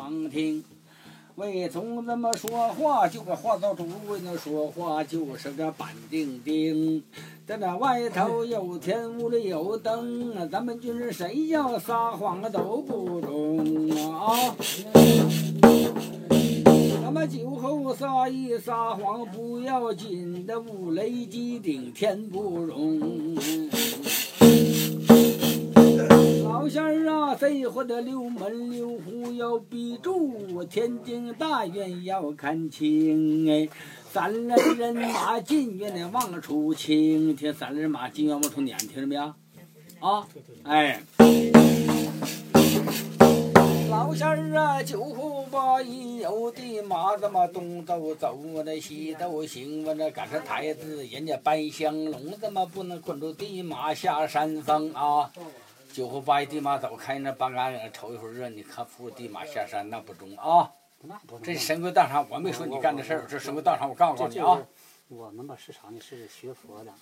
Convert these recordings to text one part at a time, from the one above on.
忙听。为从这么说话，就个话到主为那说话就是个板钉钉。在那外头有天，屋里有灯，咱们军人谁要撒谎都不中啊！咱们酒后撒一撒谎不要紧的，五雷击顶天不容。老仙儿啊，谁活的六门六户要闭住，天津大院要看清哎。三人人马进院的望出青天，三人马进院往出撵，听着没有？啊，哎。老仙儿啊，酒后把一有的马，怎么东走走，那西走行，我那赶上台子，人家搬香笼，怎么不能捆住地马下山峰啊？酒后把一地马走开，那把俺瞅一会儿热，你看扶地马下山那不中啊！那不中这是神鬼道场，我没说你干的事儿，这神鬼道场我告诉你啊。我们吧是啥呢？是学佛的。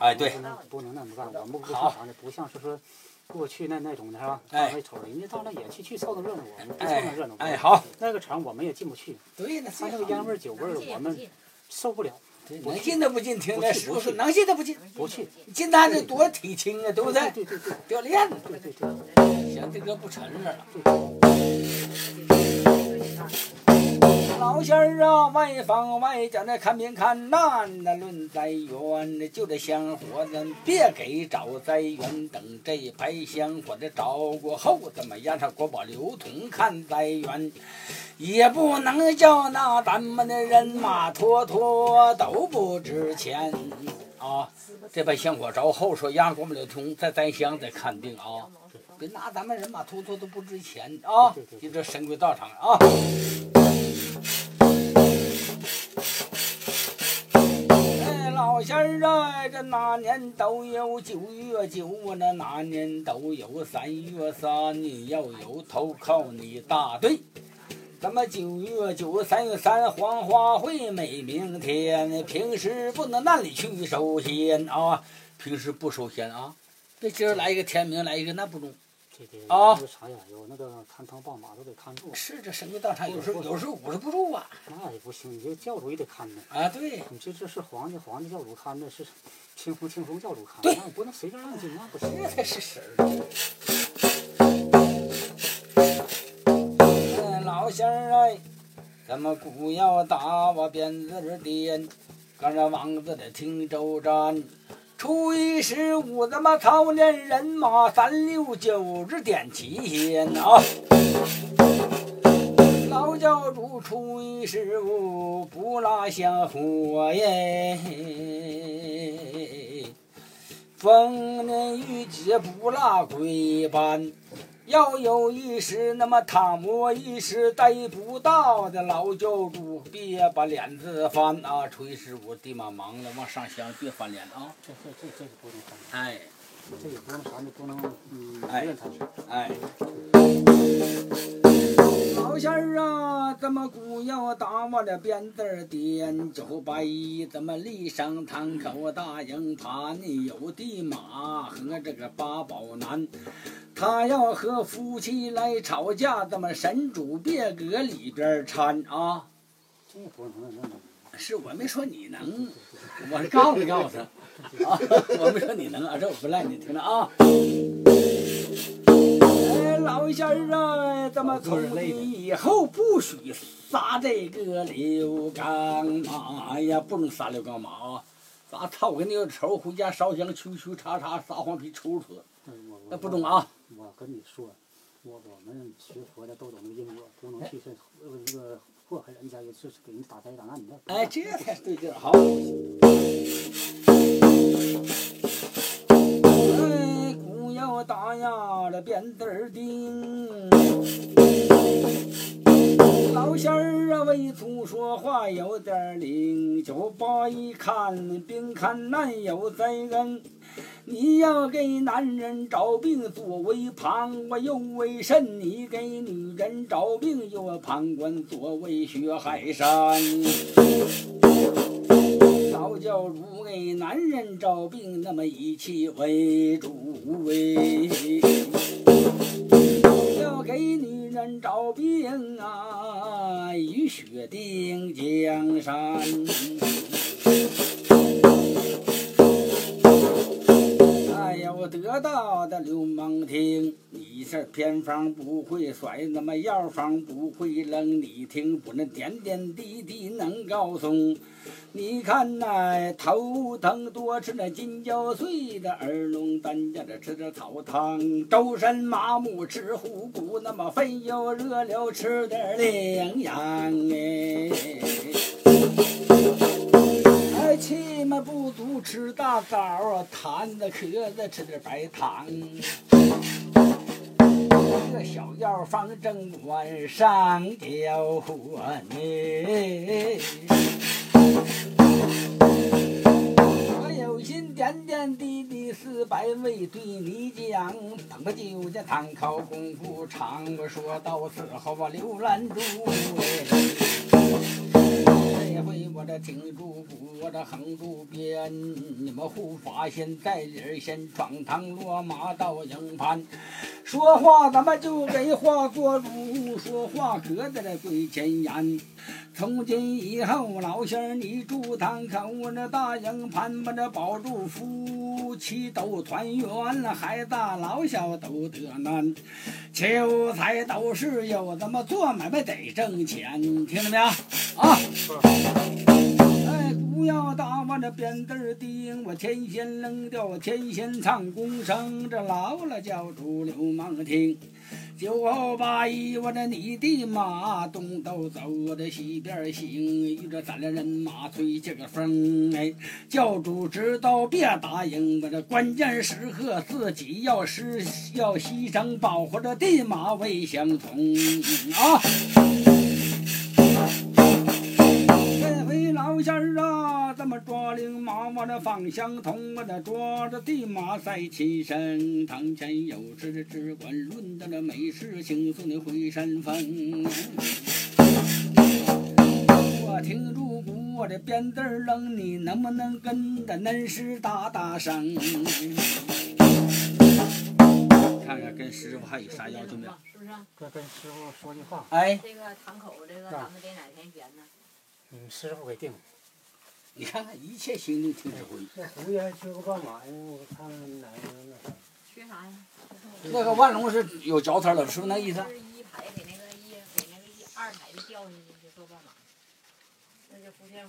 哎，对。不能不能那么干，我们不是啥的，不像是说过去那那种的是吧？哎。瞅人家到那也去去凑凑热闹，我们不凑那热闹。哎，好。那个场我们也进不去。对，他那个烟味酒味我们受不了。能进都不进，听那师傅说能进都不进，不去。进他这多体轻啊，对不对？对对对，掉链子。对对对。行，这个不承认了。老仙儿啊，外方外家那看病看难，那论灾缘，就这香火咱别给找灾源，等这一排香火的着过后，怎么样？上国宝刘通看灾源，也不能叫那咱们的人马坨坨都不值钱啊！这把香火着后，说让国宝刘通再栽香再看病啊！别拿咱们人马坨坨都不值钱啊！就这神鬼道场啊！仙儿啊，这哪年都有九月九我，那哪年都有三月三，你要有头靠你大队。咱们九月九，三月三，黄花会美明天。平时不能那里去收仙啊，平时不收仙啊。这今儿来一个天明，来一个那不中。啊，啥呀？有那个看堂报马都得看住。是这神鬼道场，有时候有时候捂着不住啊。那也不行，你这教主也得看着。啊，对。你这这是皇帝皇帝教主看着，是清风清风教主看。对。那不能随便让进，那不行。这才是神儿。嗯，老仙儿哎，咱们姑要打我鞭子的颠，赶上王子的听州站。初一十五，咱们操练人马，三六九日点齐天啊！老教主初一十五不拉香火耶，逢年遇节不拉鬼班。要有一时，那么他摸一时逮不到的老教主，别把脸子翻啊！初一十五，地马忙了，往上香，别翻脸啊！这这这这是不能翻。哎，这也不能啥呢？不能嗯，哎。哎，老仙儿啊，怎么姑要打我的鞭子儿颠九百一？怎么立上堂口大营盘？有的马和这个八宝男。他要和夫妻来吵架，怎么神主别搁里边掺啊？是我没说你能，我是告诉告诉他啊，我没说你能啊，这我不赖你，听着啊。哎，老仙儿啊，怎么从今以后不许撒这个刘刚马呀？不能撒刘刚马啊！撒操跟你有仇，回家烧香，求求叉叉，撒黄皮抽出来，那不中啊！我跟你说，我我们学佛的都懂因果，不能去这呃这个祸害人家，也是给人打灾打难的。哎，这才是对劲儿，好。哎，姑要打呀，这鞭子儿钉。老仙儿啊，为祖说话有点灵，就把一看病看难有灾恩。你要给男人找病作为旁，我又为甚？你给女人找病又旁观作为血海山。老教主给男人找病，那么以气为主为；要给女人找病啊，雨雪定江山。哎呀，我得到的流氓听，你是偏方不会甩，那么药方不会扔，你听不能点点滴滴能告诉。你看那头疼多吃那金胶碎的，耳聋担架着吃点草汤，周身麻木吃虎骨，那么肺又热了吃点羚羊哎。哎，气嘛不足吃大枣啊，痰的咳的吃点白糖。这小药方正晚上交换呢。我有心点点滴滴四百味对你讲，等个酒家堂口功夫长。我说到此后我刘兰珠。这回我这挺住鼓，我这横住鞭，你们护法先在里儿先闯堂落马到营盘，说话咱们就给话做主，说话可在这跪前言。从今以后，老仙儿你住堂口，我这大营盘把这保住夫妻都团圆了，孩子老小都得难，求财都是有，咱们做买卖得挣钱，听着没有？啊！不要打我这鞭子儿钉，我天仙扔掉，我天仙唱功声，这老了叫主流氓听。酒后八一，我这你的马东都走，我这西边行，遇着咱俩人马吹这个风，哎，教主知道别答应，我这关键时刻自己要失要牺牲，保护着地马未相同啊。这回老仙儿啊，咱们抓灵马往这方向通，我这抓着地马赛起身，堂前有事的只管论的那美事情，送你回山峰。我停住鼓，我这鞭子儿扔，你能不能跟着恁师大大声？看看跟师傅还有啥要求没有？是不是？跟跟师傅说句话，哎，这个堂口这个咱们得哪天编呢？嗯，师傅给定。你看看一切行动听指挥。那胡缺个半马呀，我看哪个那啥。缺啥呀？那个万隆是有脚踩了，是不是那意思？是一排给那个一给那个一二排的掉下去就做半马，那就胡建。